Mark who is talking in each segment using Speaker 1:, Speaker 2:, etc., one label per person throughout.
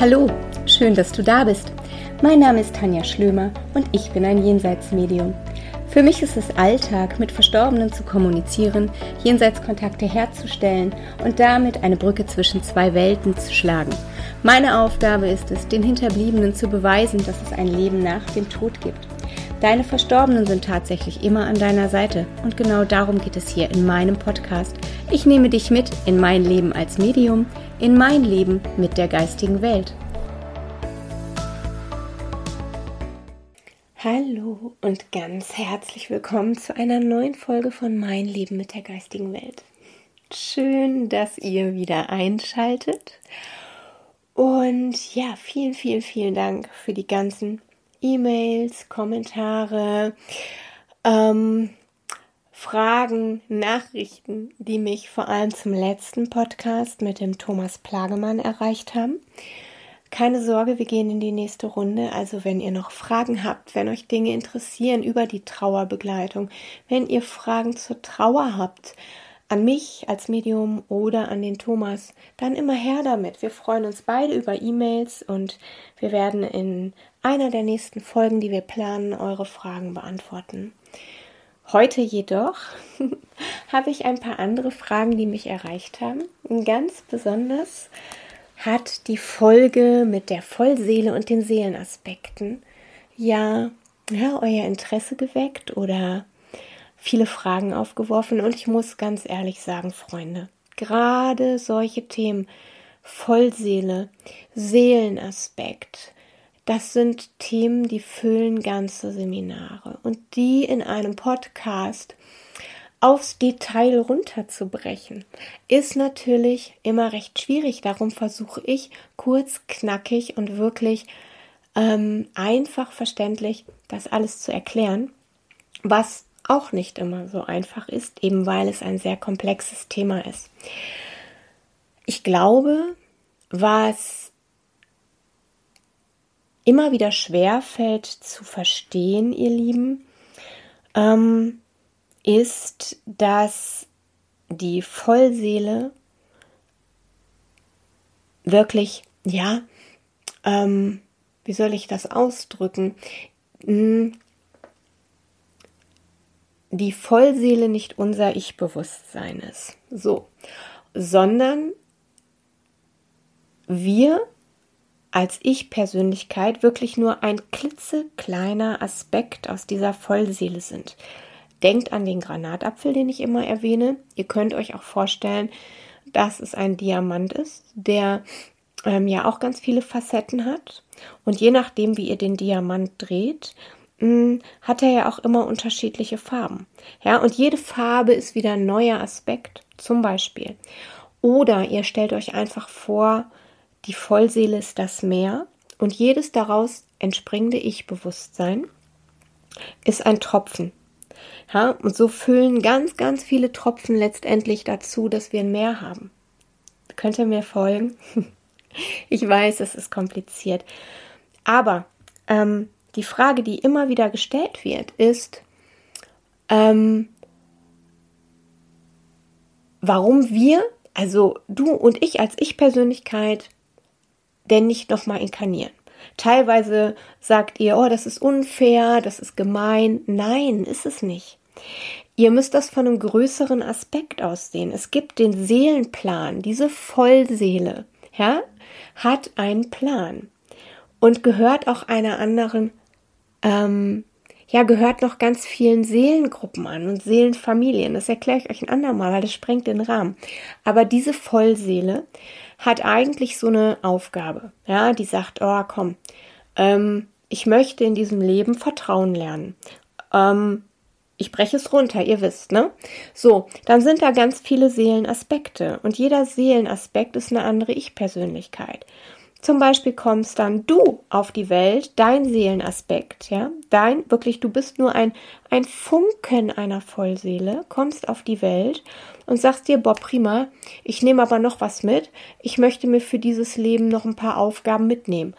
Speaker 1: Hallo, schön, dass du da bist. Mein Name ist Tanja Schlömer und ich bin ein Jenseitsmedium. Für mich ist es Alltag, mit Verstorbenen zu kommunizieren, Jenseitskontakte herzustellen und damit eine Brücke zwischen zwei Welten zu schlagen. Meine Aufgabe ist es, den Hinterbliebenen zu beweisen, dass es ein Leben nach dem Tod gibt. Deine Verstorbenen sind tatsächlich immer an deiner Seite und genau darum geht es hier in meinem Podcast. Ich nehme dich mit in mein Leben als Medium, in mein Leben mit der geistigen Welt. Hallo und ganz herzlich willkommen zu einer neuen Folge von Mein Leben mit der geistigen Welt. Schön, dass ihr wieder einschaltet. Und ja, vielen, vielen, vielen Dank für die ganzen E-Mails, Kommentare, ähm, Fragen, Nachrichten, die mich vor allem zum letzten Podcast mit dem Thomas Plagemann erreicht haben. Keine Sorge, wir gehen in die nächste Runde. Also wenn ihr noch Fragen habt, wenn euch Dinge interessieren über die Trauerbegleitung, wenn ihr Fragen zur Trauer habt, an mich als Medium oder an den Thomas, dann immer her damit. Wir freuen uns beide über E-Mails und wir werden in einer der nächsten Folgen, die wir planen, eure Fragen beantworten. Heute jedoch habe ich ein paar andere Fragen, die mich erreicht haben. Ganz besonders hat die Folge mit der Vollseele und den Seelenaspekten ja, ja euer Interesse geweckt oder viele Fragen aufgeworfen. Und ich muss ganz ehrlich sagen, Freunde, gerade solche Themen, Vollseele, Seelenaspekt, das sind Themen, die füllen ganze Seminare und die in einem Podcast aufs Detail runterzubrechen, ist natürlich immer recht schwierig. Darum versuche ich kurz, knackig und wirklich ähm, einfach verständlich das alles zu erklären, was auch nicht immer so einfach ist, eben weil es ein sehr komplexes Thema ist. Ich glaube, was immer wieder schwer fällt zu verstehen, ihr Lieben, ähm, ist, dass die Vollseele wirklich, ja, ähm, wie soll ich das ausdrücken? Hm, die Vollseele nicht unser Ich-Bewusstsein ist. So. Sondern wir als Ich-Persönlichkeit wirklich nur ein klitzekleiner Aspekt aus dieser Vollseele sind. Denkt an den Granatapfel, den ich immer erwähne. Ihr könnt euch auch vorstellen, dass es ein Diamant ist, der ähm, ja auch ganz viele Facetten hat. Und je nachdem, wie ihr den Diamant dreht, hm, hat er ja auch immer unterschiedliche Farben. Ja, und jede Farbe ist wieder ein neuer Aspekt, zum Beispiel. Oder ihr stellt euch einfach vor, die Vollseele ist das Meer und jedes daraus entspringende Ich-Bewusstsein ist ein Tropfen. Ja, und so füllen ganz, ganz viele Tropfen letztendlich dazu, dass wir ein Meer haben. Könnt ihr mir folgen? ich weiß, es ist kompliziert. Aber ähm, die Frage, die immer wieder gestellt wird, ist, ähm, warum wir, also du und ich als Ich-Persönlichkeit, denn nicht nochmal inkarnieren. Teilweise sagt ihr, oh, das ist unfair, das ist gemein. Nein, ist es nicht. Ihr müsst das von einem größeren Aspekt aussehen. Es gibt den Seelenplan, diese Vollseele, ja, hat einen Plan und gehört auch einer anderen, ähm, ja, gehört noch ganz vielen Seelengruppen an und Seelenfamilien. Das erkläre ich euch ein andermal, weil das sprengt den Rahmen. Aber diese Vollseele hat eigentlich so eine Aufgabe, ja, die sagt, oh komm, ähm, ich möchte in diesem Leben Vertrauen lernen. Ähm, ich breche es runter, ihr wisst, ne? So, dann sind da ganz viele Seelenaspekte und jeder Seelenaspekt ist eine andere Ich-Persönlichkeit. Zum Beispiel kommst dann du auf die Welt, dein Seelenaspekt, ja, dein, wirklich, du bist nur ein, ein Funken einer Vollseele, kommst auf die Welt und sagst dir, boah, prima, ich nehme aber noch was mit, ich möchte mir für dieses Leben noch ein paar Aufgaben mitnehmen.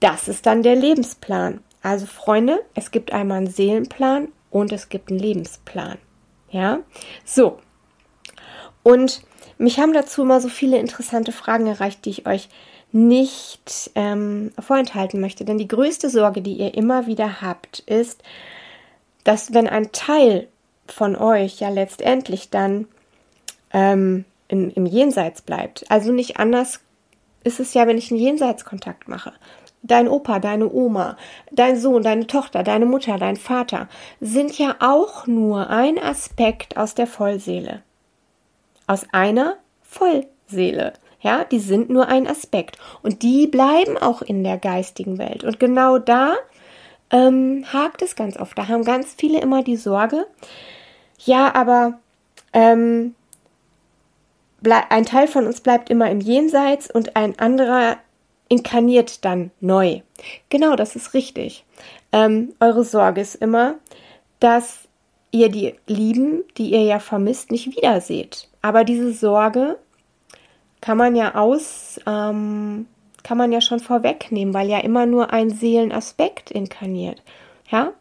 Speaker 1: Das ist dann der Lebensplan. Also Freunde, es gibt einmal einen Seelenplan und es gibt einen Lebensplan. Ja, so. Und mich haben dazu immer so viele interessante Fragen erreicht, die ich euch nicht ähm, vorenthalten möchte. Denn die größte Sorge, die ihr immer wieder habt, ist, dass wenn ein Teil von euch ja letztendlich dann ähm, in, im Jenseits bleibt, also nicht anders ist es ja, wenn ich einen Jenseitskontakt mache. Dein Opa, deine Oma, dein Sohn, deine Tochter, deine Mutter, dein Vater sind ja auch nur ein Aspekt aus der Vollseele. Aus einer Vollseele. Ja, die sind nur ein Aspekt. Und die bleiben auch in der geistigen Welt. Und genau da ähm, hakt es ganz oft. Da haben ganz viele immer die Sorge, ja, aber ähm, ein Teil von uns bleibt immer im Jenseits und ein anderer inkarniert dann neu. Genau, das ist richtig. Ähm, eure Sorge ist immer, dass ihr die Lieben, die ihr ja vermisst, nicht wiederseht. Aber diese Sorge kann man ja aus, ähm, kann man ja schon vorwegnehmen, weil ja immer nur ein Seelenaspekt inkarniert. Ja,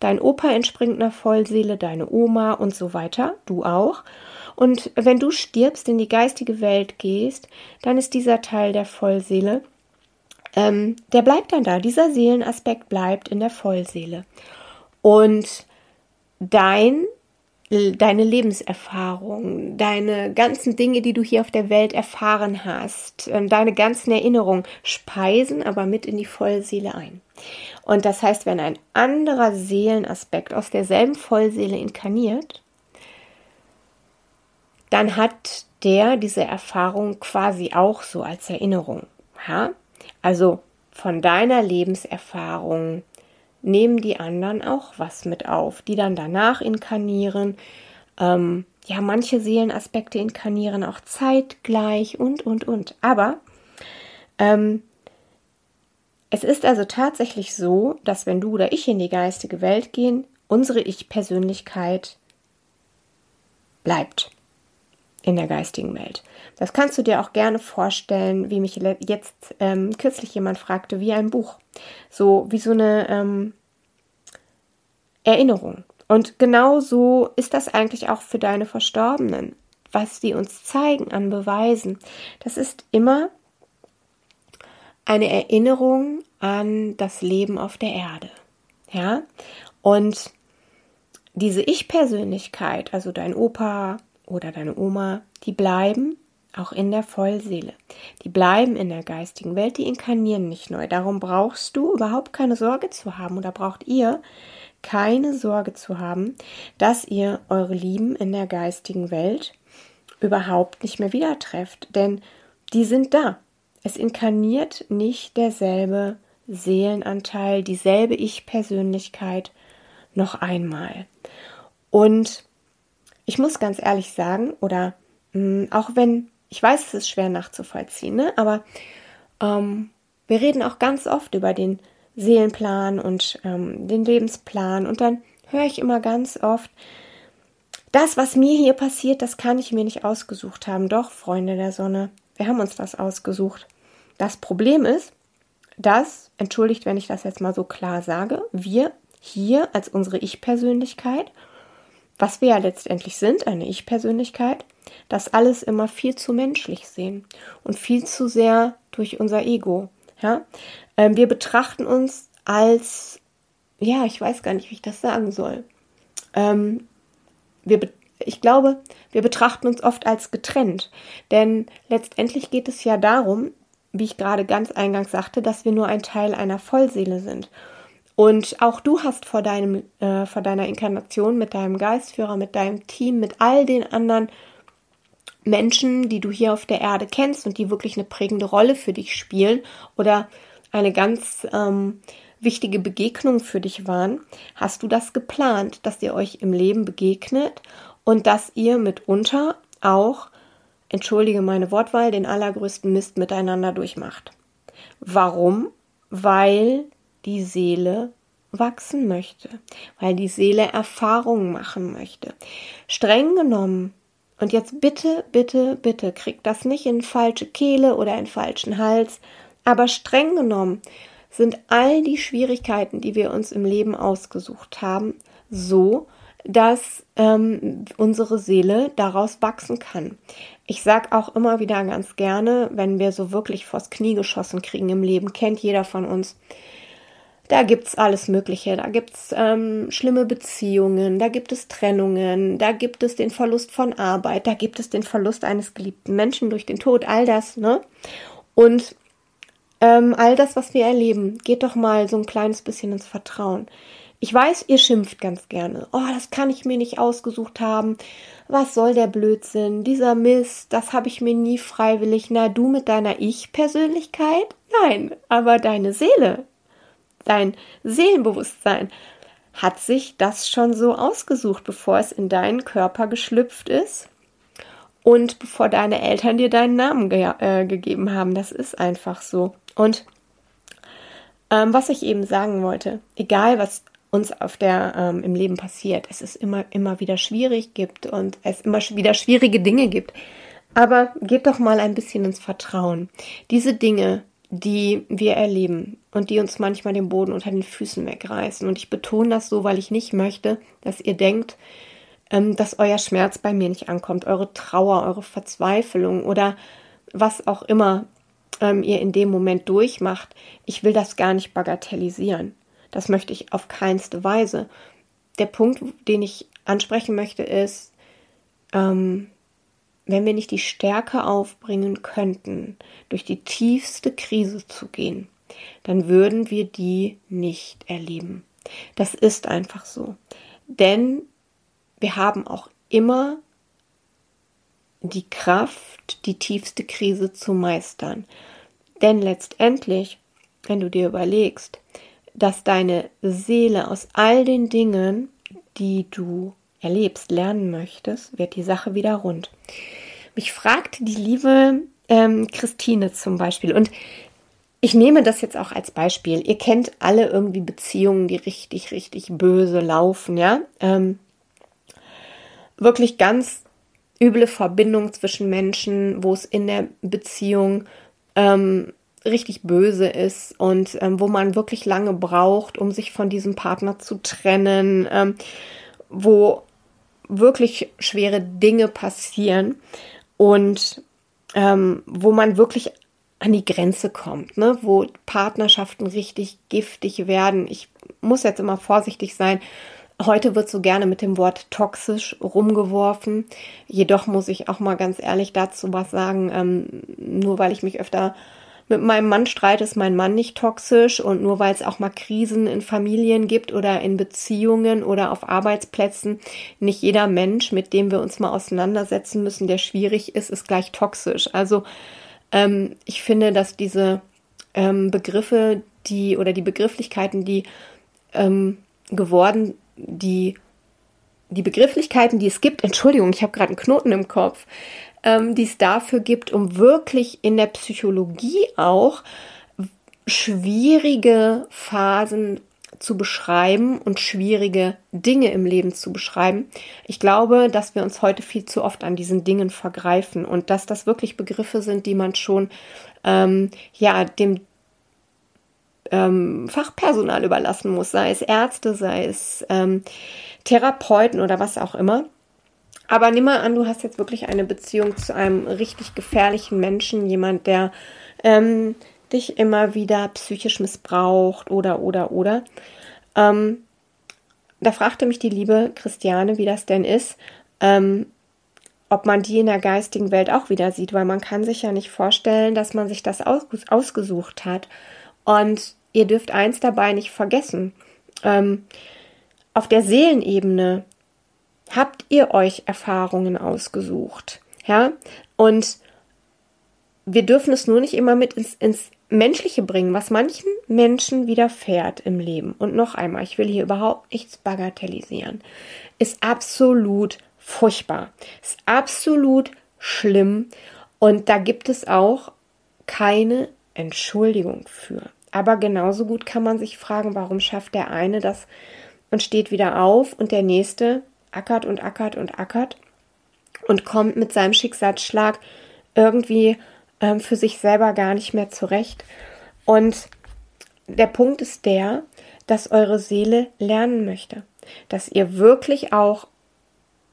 Speaker 1: dein Opa entspringt einer Vollseele, deine Oma und so weiter, du auch. Und wenn du stirbst, in die geistige Welt gehst, dann ist dieser Teil der Vollseele, ähm, der bleibt dann da. Dieser Seelenaspekt bleibt in der Vollseele. Und dein deine Lebenserfahrung, deine ganzen Dinge, die du hier auf der Welt erfahren hast, ähm, deine ganzen Erinnerungen speisen aber mit in die Vollseele ein. Und das heißt, wenn ein anderer Seelenaspekt aus derselben Vollseele inkarniert, dann hat der diese Erfahrung quasi auch so als Erinnerung. Ja? Also von deiner Lebenserfahrung, nehmen die anderen auch was mit auf, die dann danach inkarnieren. Ähm, ja, manche Seelenaspekte inkarnieren auch zeitgleich und, und, und. Aber ähm, es ist also tatsächlich so, dass wenn du oder ich in die geistige Welt gehen, unsere Ich-Persönlichkeit bleibt in der geistigen Welt. Das kannst du dir auch gerne vorstellen, wie mich jetzt ähm, kürzlich jemand fragte, wie ein Buch. So wie so eine ähm, Erinnerung. Und genau so ist das eigentlich auch für deine Verstorbenen, was die uns zeigen an Beweisen. Das ist immer eine Erinnerung an das Leben auf der Erde. Ja? Und diese Ich-Persönlichkeit, also dein Opa, oder deine Oma, die bleiben auch in der Vollseele. Die bleiben in der geistigen Welt, die inkarnieren nicht neu. Darum brauchst du überhaupt keine Sorge zu haben oder braucht ihr keine Sorge zu haben, dass ihr eure Lieben in der geistigen Welt überhaupt nicht mehr wieder trefft, denn die sind da. Es inkarniert nicht derselbe Seelenanteil, dieselbe Ich-Persönlichkeit noch einmal. Und ich muss ganz ehrlich sagen, oder mh, mm, auch wenn, ich weiß, es ist schwer nachzuvollziehen, ne? aber ähm, wir reden auch ganz oft über den Seelenplan und ähm, den Lebensplan und dann höre ich immer ganz oft, das, was mir hier passiert, das kann ich mir nicht ausgesucht haben. Doch, Freunde der Sonne, wir haben uns das ausgesucht. Das Problem ist, dass, entschuldigt, wenn ich das jetzt mal so klar sage, wir hier als unsere Ich-Persönlichkeit was wir ja letztendlich sind, eine Ich-Persönlichkeit, das alles immer viel zu menschlich sehen und viel zu sehr durch unser Ego. Ja? Ähm, wir betrachten uns als, ja, ich weiß gar nicht, wie ich das sagen soll. Ähm, wir, ich glaube, wir betrachten uns oft als getrennt, denn letztendlich geht es ja darum, wie ich gerade ganz eingangs sagte, dass wir nur ein Teil einer Vollseele sind. Und auch du hast vor, deinem, äh, vor deiner Inkarnation mit deinem Geistführer, mit deinem Team, mit all den anderen Menschen, die du hier auf der Erde kennst und die wirklich eine prägende Rolle für dich spielen oder eine ganz ähm, wichtige Begegnung für dich waren, hast du das geplant, dass ihr euch im Leben begegnet und dass ihr mitunter auch, entschuldige meine Wortwahl, den allergrößten Mist miteinander durchmacht. Warum? Weil die Seele wachsen möchte, weil die Seele Erfahrungen machen möchte. Streng genommen, und jetzt bitte, bitte, bitte, kriegt das nicht in falsche Kehle oder in falschen Hals, aber streng genommen sind all die Schwierigkeiten, die wir uns im Leben ausgesucht haben, so, dass ähm, unsere Seele daraus wachsen kann. Ich sage auch immer wieder ganz gerne, wenn wir so wirklich vors Knie geschossen kriegen im Leben, kennt jeder von uns, da gibt es alles Mögliche. Da gibt es ähm, schlimme Beziehungen, da gibt es Trennungen, da gibt es den Verlust von Arbeit, da gibt es den Verlust eines geliebten Menschen durch den Tod, all das, ne? Und ähm, all das, was wir erleben, geht doch mal so ein kleines bisschen ins Vertrauen. Ich weiß, ihr schimpft ganz gerne. Oh, das kann ich mir nicht ausgesucht haben. Was soll der Blödsinn? Dieser Mist, das habe ich mir nie freiwillig. Na, du mit deiner Ich-Persönlichkeit? Nein, aber deine Seele, dein Seelenbewusstsein hat sich das schon so ausgesucht, bevor es in deinen Körper geschlüpft ist und bevor deine Eltern dir deinen Namen ge äh, gegeben haben. Das ist einfach so. Und ähm, was ich eben sagen wollte, egal was uns auf der ähm, im Leben passiert, es ist immer immer wieder schwierig gibt und es immer wieder schwierige Dinge gibt. Aber geht doch mal ein bisschen ins Vertrauen. Diese Dinge, die wir erleben und die uns manchmal den Boden unter den Füßen wegreißen. Und ich betone das so, weil ich nicht möchte, dass ihr denkt, ähm, dass euer Schmerz bei mir nicht ankommt, eure Trauer, eure Verzweiflung oder was auch immer ähm, ihr in dem Moment durchmacht. Ich will das gar nicht bagatellisieren. Das möchte ich auf keinste Weise. Der Punkt, den ich ansprechen möchte, ist, ähm, wenn wir nicht die Stärke aufbringen könnten, durch die tiefste Krise zu gehen, dann würden wir die nicht erleben. Das ist einfach so. Denn wir haben auch immer die Kraft, die tiefste Krise zu meistern. Denn letztendlich, wenn du dir überlegst, dass deine Seele aus all den Dingen, die du erlebst, lernen möchtest, wird die Sache wieder rund. Mich fragt die liebe ähm, Christine zum Beispiel und ich nehme das jetzt auch als Beispiel. Ihr kennt alle irgendwie Beziehungen, die richtig, richtig böse laufen, ja? Ähm, wirklich ganz üble Verbindung zwischen Menschen, wo es in der Beziehung ähm, richtig böse ist und ähm, wo man wirklich lange braucht, um sich von diesem Partner zu trennen, ähm, wo wirklich schwere Dinge passieren und ähm, wo man wirklich an die Grenze kommt, ne? wo Partnerschaften richtig giftig werden. Ich muss jetzt immer vorsichtig sein. Heute wird so gerne mit dem Wort toxisch rumgeworfen. Jedoch muss ich auch mal ganz ehrlich dazu was sagen. Ähm, nur weil ich mich öfter mit meinem Mann streite, ist mein Mann nicht toxisch und nur weil es auch mal Krisen in Familien gibt oder in Beziehungen oder auf Arbeitsplätzen, nicht jeder Mensch, mit dem wir uns mal auseinandersetzen müssen, der schwierig ist, ist gleich toxisch. Also ähm, ich finde, dass diese ähm, Begriffe, die oder die Begrifflichkeiten, die ähm, geworden, die die Begrifflichkeiten, die es gibt, Entschuldigung, ich habe gerade einen Knoten im Kopf, ähm, die es dafür gibt, um wirklich in der Psychologie auch schwierige Phasen zu beschreiben und schwierige Dinge im Leben zu beschreiben. Ich glaube, dass wir uns heute viel zu oft an diesen Dingen vergreifen und dass das wirklich Begriffe sind, die man schon ähm, ja dem ähm, Fachpersonal überlassen muss, sei es Ärzte, sei es ähm, Therapeuten oder was auch immer. Aber nimm mal an, du hast jetzt wirklich eine Beziehung zu einem richtig gefährlichen Menschen, jemand, der ähm, dich immer wieder psychisch missbraucht oder, oder, oder. Ähm, da fragte mich die liebe Christiane, wie das denn ist, ähm, ob man die in der geistigen Welt auch wieder sieht, weil man kann sich ja nicht vorstellen, dass man sich das aus, ausgesucht hat. Und ihr dürft eins dabei nicht vergessen. Ähm, auf der Seelenebene habt ihr euch Erfahrungen ausgesucht. Ja, und wir dürfen es nur nicht immer mit ins, ins Menschliche bringen, was manchen Menschen widerfährt im Leben. Und noch einmal, ich will hier überhaupt nichts bagatellisieren, ist absolut furchtbar, ist absolut schlimm und da gibt es auch keine Entschuldigung für. Aber genauso gut kann man sich fragen, warum schafft der eine das und steht wieder auf und der nächste ackert und ackert und ackert und kommt mit seinem Schicksalsschlag irgendwie ähm, für sich selber gar nicht mehr zurecht. Und der Punkt ist der, dass eure Seele lernen möchte. dass ihr wirklich auch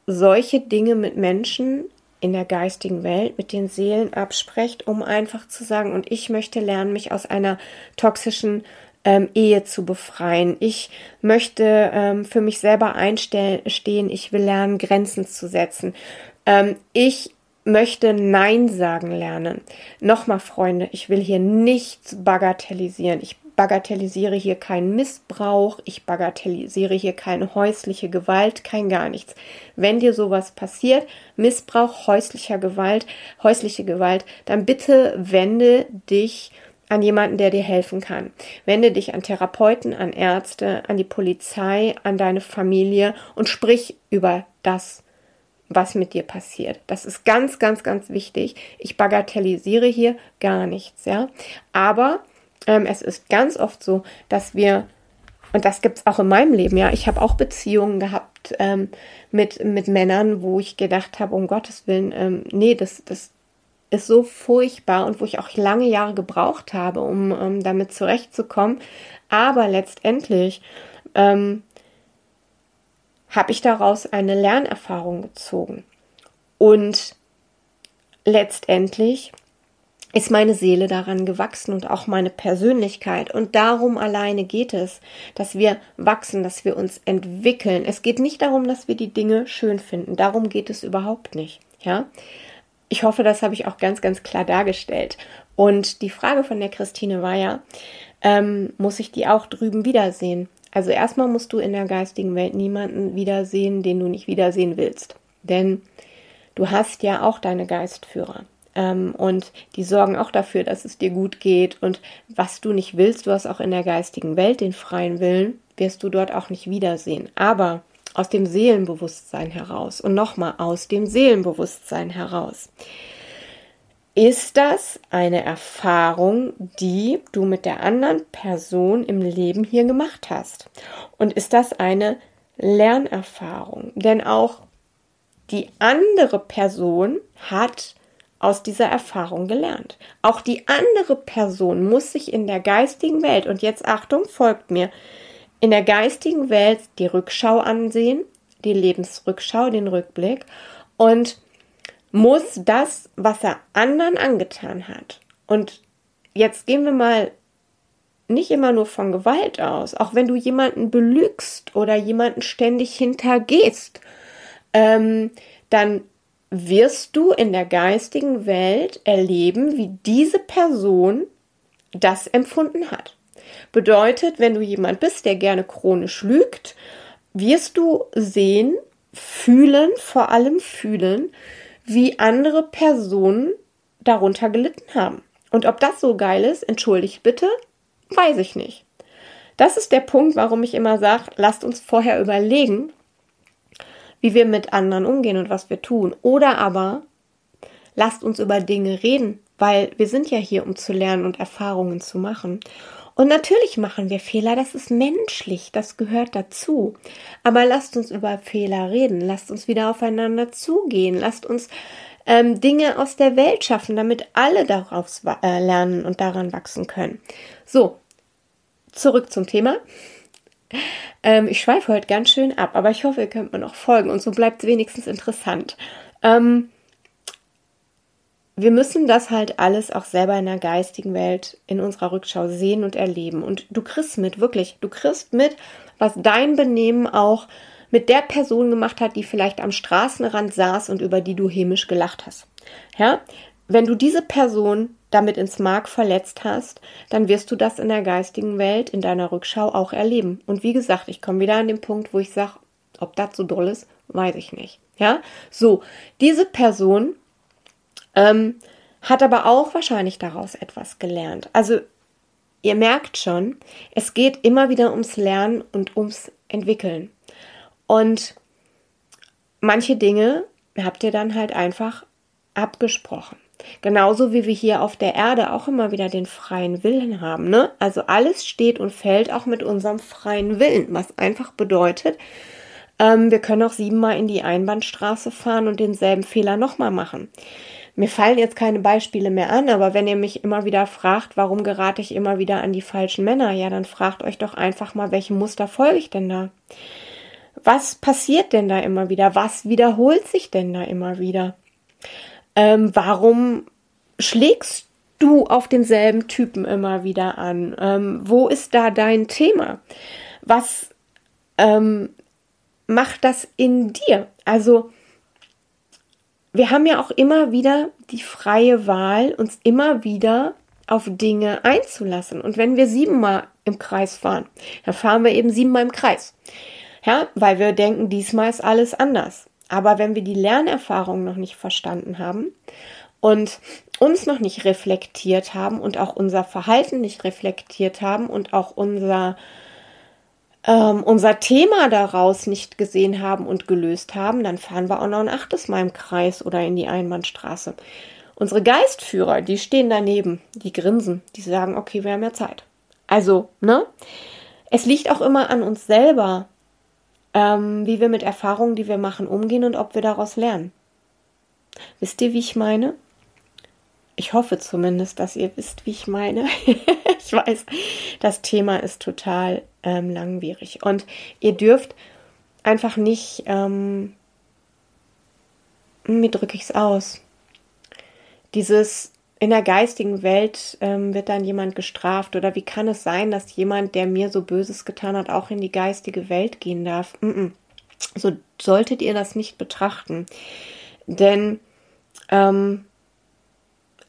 Speaker 1: solche Dinge mit Menschen in der geistigen Welt, mit den Seelen absprecht, um einfach zu sagen, und ich möchte lernen, mich aus einer toxischen ähm, Ehe zu befreien. Ich möchte ähm, für mich selber einstehen. Ich will lernen, Grenzen zu setzen. Ähm, ich möchte Nein sagen lernen. Nochmal, Freunde, ich will hier nichts bagatellisieren. Ich bagatellisiere hier keinen Missbrauch, ich bagatellisiere hier keine häusliche Gewalt, kein gar nichts. Wenn dir sowas passiert, Missbrauch, häuslicher Gewalt, häusliche Gewalt, dann bitte wende dich an jemanden, der dir helfen kann. Wende dich an Therapeuten, an Ärzte, an die Polizei, an deine Familie und sprich über das, was mit dir passiert. Das ist ganz, ganz, ganz wichtig. Ich bagatellisiere hier gar nichts, ja. Aber ähm, es ist ganz oft so, dass wir, und das gibt es auch in meinem Leben, ja, ich habe auch Beziehungen gehabt ähm, mit, mit Männern, wo ich gedacht habe, um Gottes Willen, ähm, nee, das, das ist so furchtbar und wo ich auch lange Jahre gebraucht habe, um ähm, damit zurechtzukommen. Aber letztendlich ähm, habe ich daraus eine Lernerfahrung gezogen. Und letztendlich ist meine Seele daran gewachsen und auch meine Persönlichkeit. Und darum alleine geht es, dass wir wachsen, dass wir uns entwickeln. Es geht nicht darum, dass wir die Dinge schön finden. Darum geht es überhaupt nicht. Ja. Ich hoffe, das habe ich auch ganz, ganz klar dargestellt. Und die Frage von der Christine war ja, ähm, muss ich die auch drüben wiedersehen? Also erstmal musst du in der geistigen Welt niemanden wiedersehen, den du nicht wiedersehen willst. Denn du hast ja auch deine Geistführer. Ähm, und die sorgen auch dafür, dass es dir gut geht. Und was du nicht willst, du hast auch in der geistigen Welt den freien Willen, wirst du dort auch nicht wiedersehen. Aber aus dem Seelenbewusstsein heraus und nochmal aus dem Seelenbewusstsein heraus. Ist das eine Erfahrung, die du mit der anderen Person im Leben hier gemacht hast? Und ist das eine Lernerfahrung? Denn auch die andere Person hat aus dieser Erfahrung gelernt. Auch die andere Person muss sich in der geistigen Welt, und jetzt Achtung, folgt mir, in der geistigen Welt die Rückschau ansehen, die Lebensrückschau, den Rückblick und muss das, was er anderen angetan hat. Und jetzt gehen wir mal nicht immer nur von Gewalt aus, auch wenn du jemanden belügst oder jemanden ständig hintergehst, ähm, dann wirst du in der geistigen Welt erleben, wie diese Person das empfunden hat. Bedeutet, wenn du jemand bist, der gerne chronisch lügt, wirst du sehen, fühlen, vor allem fühlen, wie andere Personen darunter gelitten haben. Und ob das so geil ist, entschuldigt bitte, weiß ich nicht. Das ist der Punkt, warum ich immer sage, lasst uns vorher überlegen, wie wir mit anderen umgehen und was wir tun. Oder aber lasst uns über Dinge reden, weil wir sind ja hier, um zu lernen und Erfahrungen zu machen. Und natürlich machen wir Fehler, das ist menschlich, das gehört dazu. Aber lasst uns über Fehler reden, lasst uns wieder aufeinander zugehen, lasst uns ähm, Dinge aus der Welt schaffen, damit alle daraus äh, lernen und daran wachsen können. So, zurück zum Thema. Ähm, ich schweife heute ganz schön ab, aber ich hoffe, ihr könnt mir noch folgen und so bleibt es wenigstens interessant. Ähm, wir müssen das halt alles auch selber in der geistigen Welt in unserer Rückschau sehen und erleben. Und du kriegst mit, wirklich, du kriegst mit, was dein Benehmen auch mit der Person gemacht hat, die vielleicht am Straßenrand saß und über die du hämisch gelacht hast. Ja, wenn du diese Person damit ins Mark verletzt hast, dann wirst du das in der geistigen Welt, in deiner Rückschau auch erleben. Und wie gesagt, ich komme wieder an den Punkt, wo ich sage, ob das so doll ist, weiß ich nicht. Ja, so, diese Person ähm, hat aber auch wahrscheinlich daraus etwas gelernt. Also, ihr merkt schon, es geht immer wieder ums Lernen und ums Entwickeln. Und manche Dinge habt ihr dann halt einfach abgesprochen. Genauso wie wir hier auf der Erde auch immer wieder den freien Willen haben. Ne? Also alles steht und fällt auch mit unserem freien Willen, was einfach bedeutet, ähm, wir können auch siebenmal in die Einbahnstraße fahren und denselben Fehler nochmal machen. Mir fallen jetzt keine Beispiele mehr an, aber wenn ihr mich immer wieder fragt, warum gerate ich immer wieder an die falschen Männer, ja, dann fragt euch doch einfach mal, welchem Muster folge ich denn da? Was passiert denn da immer wieder? Was wiederholt sich denn da immer wieder? Ähm, warum schlägst du auf denselben Typen immer wieder an? Ähm, wo ist da dein Thema? Was ähm, macht das in dir? Also, wir haben ja auch immer wieder die freie Wahl, uns immer wieder auf Dinge einzulassen. Und wenn wir siebenmal im Kreis fahren, dann fahren wir eben siebenmal im Kreis. Ja, weil wir denken, diesmal ist alles anders. Aber wenn wir die Lernerfahrung noch nicht verstanden haben und uns noch nicht reflektiert haben und auch unser Verhalten nicht reflektiert haben und auch unser ähm, unser Thema daraus nicht gesehen haben und gelöst haben, dann fahren wir auch noch ein achtes Mal im Kreis oder in die Einbahnstraße. Unsere Geistführer, die stehen daneben, die grinsen, die sagen, okay, wir haben ja Zeit. Also, ne? Es liegt auch immer an uns selber, ähm, wie wir mit Erfahrungen, die wir machen, umgehen und ob wir daraus lernen. Wisst ihr, wie ich meine? Ich hoffe zumindest, dass ihr wisst, wie ich meine. ich weiß, das Thema ist total ähm, langwierig. Und ihr dürft einfach nicht, ähm, wie drücke ich es aus? Dieses in der geistigen Welt ähm, wird dann jemand gestraft oder wie kann es sein, dass jemand, der mir so Böses getan hat, auch in die geistige Welt gehen darf? Mm -mm. So solltet ihr das nicht betrachten. Denn ähm,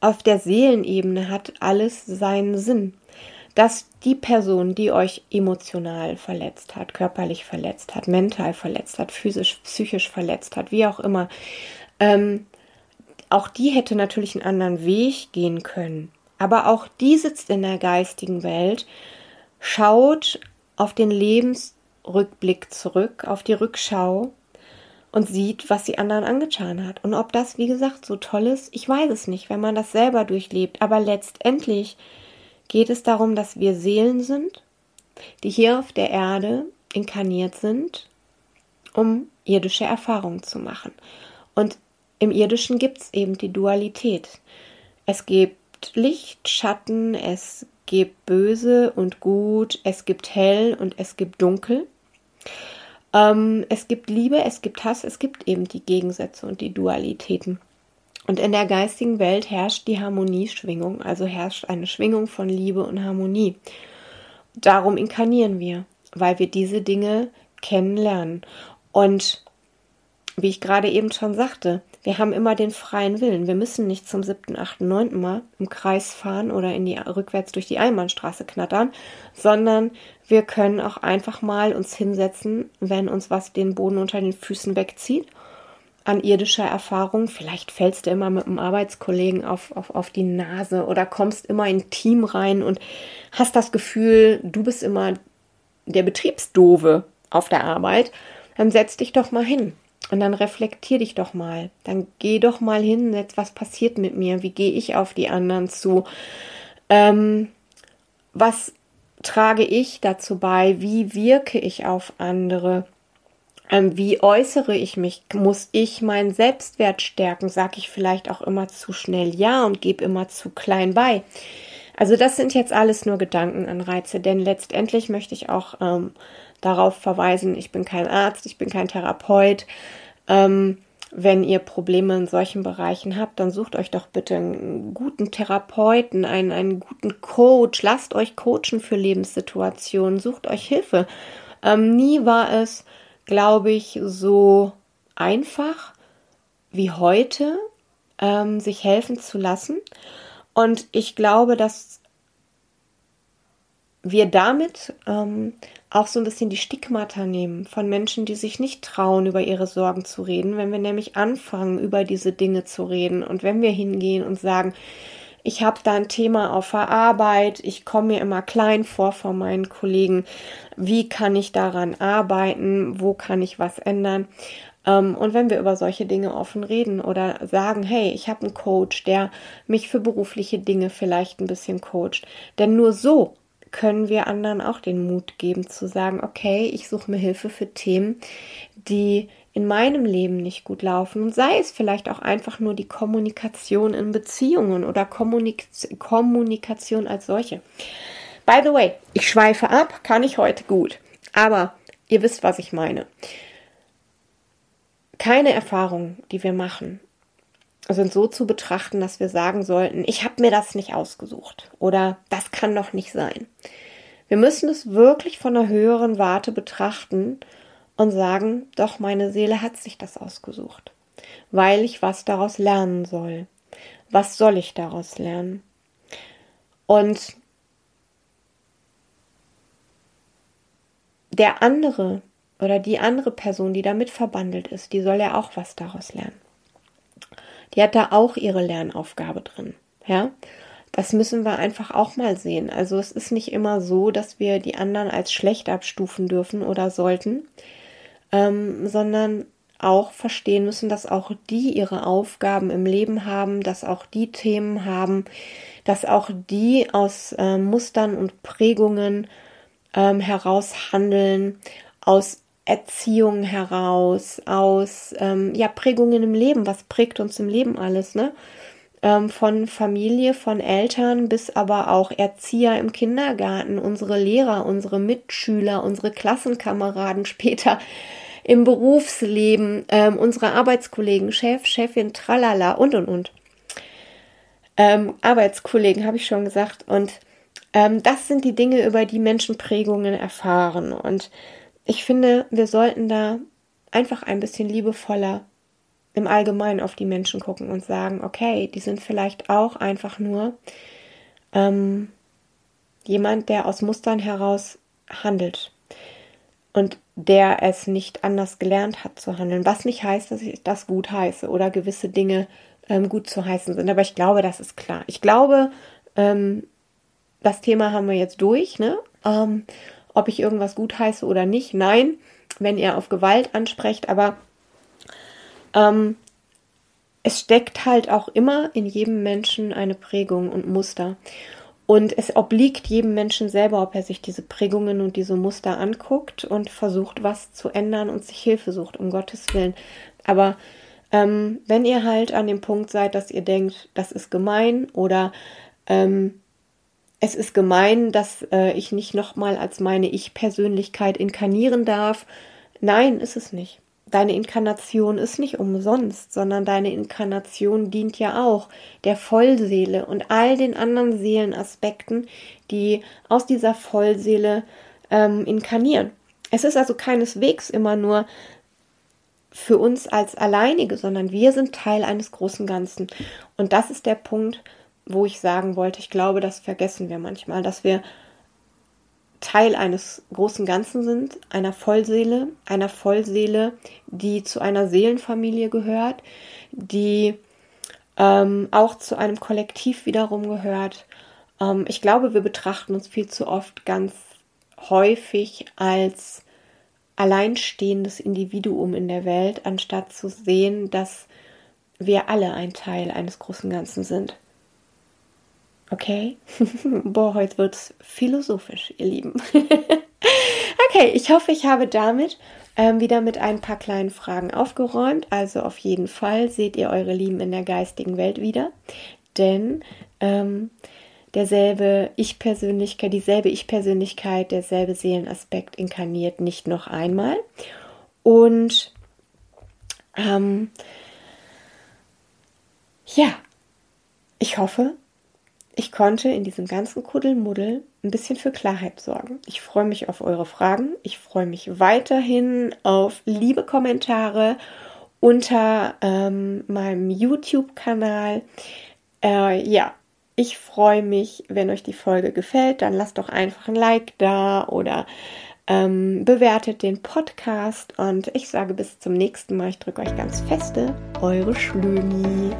Speaker 1: auf der Seelenebene hat alles seinen Sinn. Dass die Person, die euch emotional verletzt hat, körperlich verletzt hat, mental verletzt hat, physisch, psychisch verletzt hat, wie auch immer, ähm, auch die hätte natürlich einen anderen Weg gehen können. Aber auch die sitzt in der geistigen Welt, schaut auf den Lebensrückblick zurück, auf die Rückschau und sieht, was sie anderen angetan hat. Und ob das, wie gesagt, so toll ist, ich weiß es nicht, wenn man das selber durchlebt. Aber letztendlich geht es darum, dass wir Seelen sind, die hier auf der Erde inkarniert sind, um irdische Erfahrungen zu machen. Und im irdischen gibt es eben die Dualität. Es gibt Licht, Schatten, es gibt böse und gut, es gibt hell und es gibt dunkel. Ähm, es gibt Liebe, es gibt Hass, es gibt eben die Gegensätze und die Dualitäten. Und in der geistigen Welt herrscht die Harmonieschwingung, also herrscht eine Schwingung von Liebe und Harmonie. Darum inkarnieren wir, weil wir diese Dinge kennenlernen. Und wie ich gerade eben schon sagte, wir haben immer den freien Willen. Wir müssen nicht zum siebten, achten, neunten Mal im Kreis fahren oder in die rückwärts durch die Einbahnstraße knattern, sondern wir können auch einfach mal uns hinsetzen, wenn uns was den Boden unter den Füßen wegzieht an irdischer Erfahrung. Vielleicht fällst du immer mit einem Arbeitskollegen auf, auf, auf die Nase oder kommst immer in ein Team rein und hast das Gefühl, du bist immer der Betriebsdove auf der Arbeit. Dann setz dich doch mal hin und dann reflektier dich doch mal. Dann geh doch mal hin, jetzt was passiert mit mir? Wie gehe ich auf die anderen zu? Ähm, was trage ich dazu bei? Wie wirke ich auf andere? Ähm, wie äußere ich mich? Muss ich meinen Selbstwert stärken? Sag ich vielleicht auch immer zu schnell Ja und gebe immer zu klein bei? Also das sind jetzt alles nur Gedankenanreize, denn letztendlich möchte ich auch ähm, darauf verweisen, ich bin kein Arzt, ich bin kein Therapeut. Ähm, wenn ihr Probleme in solchen Bereichen habt, dann sucht euch doch bitte einen guten Therapeuten, einen, einen guten Coach, lasst euch coachen für Lebenssituationen, sucht euch Hilfe. Ähm, nie war es, glaube ich, so einfach wie heute, ähm, sich helfen zu lassen. Und ich glaube, dass wir damit ähm, auch so ein bisschen die Stigmata nehmen von Menschen, die sich nicht trauen, über ihre Sorgen zu reden. Wenn wir nämlich anfangen, über diese Dinge zu reden und wenn wir hingehen und sagen, ich habe da ein Thema auf der Arbeit, ich komme mir immer klein vor von meinen Kollegen, wie kann ich daran arbeiten, wo kann ich was ändern? Ähm, und wenn wir über solche Dinge offen reden oder sagen, hey, ich habe einen Coach, der mich für berufliche Dinge vielleicht ein bisschen coacht, denn nur so können wir anderen auch den Mut geben zu sagen, okay, ich suche mir Hilfe für Themen, die in meinem Leben nicht gut laufen und sei es vielleicht auch einfach nur die Kommunikation in Beziehungen oder Kommunik Kommunikation als solche. By the way, ich schweife ab, kann ich heute gut. Aber ihr wisst, was ich meine. Keine Erfahrungen, die wir machen, sind so zu betrachten, dass wir sagen sollten, ich habe mir das nicht ausgesucht oder das kann doch nicht sein. Wir müssen es wirklich von einer höheren Warte betrachten und sagen, doch meine Seele hat sich das ausgesucht, weil ich was daraus lernen soll. Was soll ich daraus lernen? Und der andere oder die andere Person, die damit verbandelt ist, die soll ja auch was daraus lernen. Die hat da auch ihre Lernaufgabe drin. Ja, das müssen wir einfach auch mal sehen. Also es ist nicht immer so, dass wir die anderen als schlecht abstufen dürfen oder sollten, ähm, sondern auch verstehen müssen, dass auch die ihre Aufgaben im Leben haben, dass auch die Themen haben, dass auch die aus äh, Mustern und Prägungen ähm, heraus handeln, aus Erziehung heraus, aus ähm, ja, Prägungen im Leben. Was prägt uns im Leben alles, ne? Ähm, von Familie, von Eltern bis aber auch Erzieher im Kindergarten, unsere Lehrer, unsere Mitschüler, unsere Klassenkameraden später im Berufsleben, ähm, unsere Arbeitskollegen, Chef, Chefin, tralala und und und. Ähm, Arbeitskollegen habe ich schon gesagt. Und ähm, das sind die Dinge, über die Menschen Prägungen erfahren. Und ich finde, wir sollten da einfach ein bisschen liebevoller im Allgemeinen auf die Menschen gucken und sagen, okay, die sind vielleicht auch einfach nur ähm, jemand, der aus Mustern heraus handelt und der es nicht anders gelernt hat zu handeln. Was nicht heißt, dass ich das gut heiße oder gewisse Dinge ähm, gut zu heißen sind. Aber ich glaube, das ist klar. Ich glaube, ähm, das Thema haben wir jetzt durch, ne? Ähm, ob ich irgendwas gut heiße oder nicht. Nein, wenn ihr auf Gewalt ansprecht, aber ähm, es steckt halt auch immer in jedem Menschen eine Prägung und Muster. Und es obliegt jedem Menschen selber, ob er sich diese Prägungen und diese Muster anguckt und versucht, was zu ändern und sich Hilfe sucht, um Gottes Willen. Aber ähm, wenn ihr halt an dem Punkt seid, dass ihr denkt, das ist gemein oder ähm, es ist gemein, dass äh, ich nicht nochmal als meine Ich-Persönlichkeit inkarnieren darf, nein, ist es nicht deine Inkarnation ist nicht umsonst, sondern deine Inkarnation dient ja auch der Vollseele und all den anderen Seelenaspekten, die aus dieser Vollseele ähm, inkarnieren. Es ist also keineswegs immer nur für uns als Alleinige, sondern wir sind Teil eines großen Ganzen. Und das ist der Punkt, wo ich sagen wollte, ich glaube, das vergessen wir manchmal, dass wir Teil eines großen Ganzen sind, einer Vollseele, einer Vollseele, die zu einer Seelenfamilie gehört, die ähm, auch zu einem Kollektiv wiederum gehört. Ähm, ich glaube, wir betrachten uns viel zu oft ganz häufig als alleinstehendes Individuum in der Welt, anstatt zu sehen, dass wir alle ein Teil eines großen Ganzen sind. Okay? Boah, heute wird es philosophisch, ihr Lieben. okay, ich hoffe, ich habe damit ähm, wieder mit ein paar kleinen Fragen aufgeräumt. Also auf jeden Fall seht ihr eure Lieben in der geistigen Welt wieder. Denn ähm, derselbe Ich-Persönlichkeit, dieselbe Ich-Persönlichkeit, derselbe Seelenaspekt inkarniert nicht noch einmal. Und ähm, ja, ich hoffe, ich konnte in diesem ganzen Kuddelmuddel ein bisschen für Klarheit sorgen. Ich freue mich auf eure Fragen. Ich freue mich weiterhin auf liebe Kommentare unter ähm, meinem YouTube-Kanal. Äh, ja, ich freue mich, wenn euch die Folge gefällt. Dann lasst doch einfach ein Like da oder ähm, bewertet den Podcast. Und ich sage bis zum nächsten Mal. Ich drücke euch ganz feste. Eure Schlömi.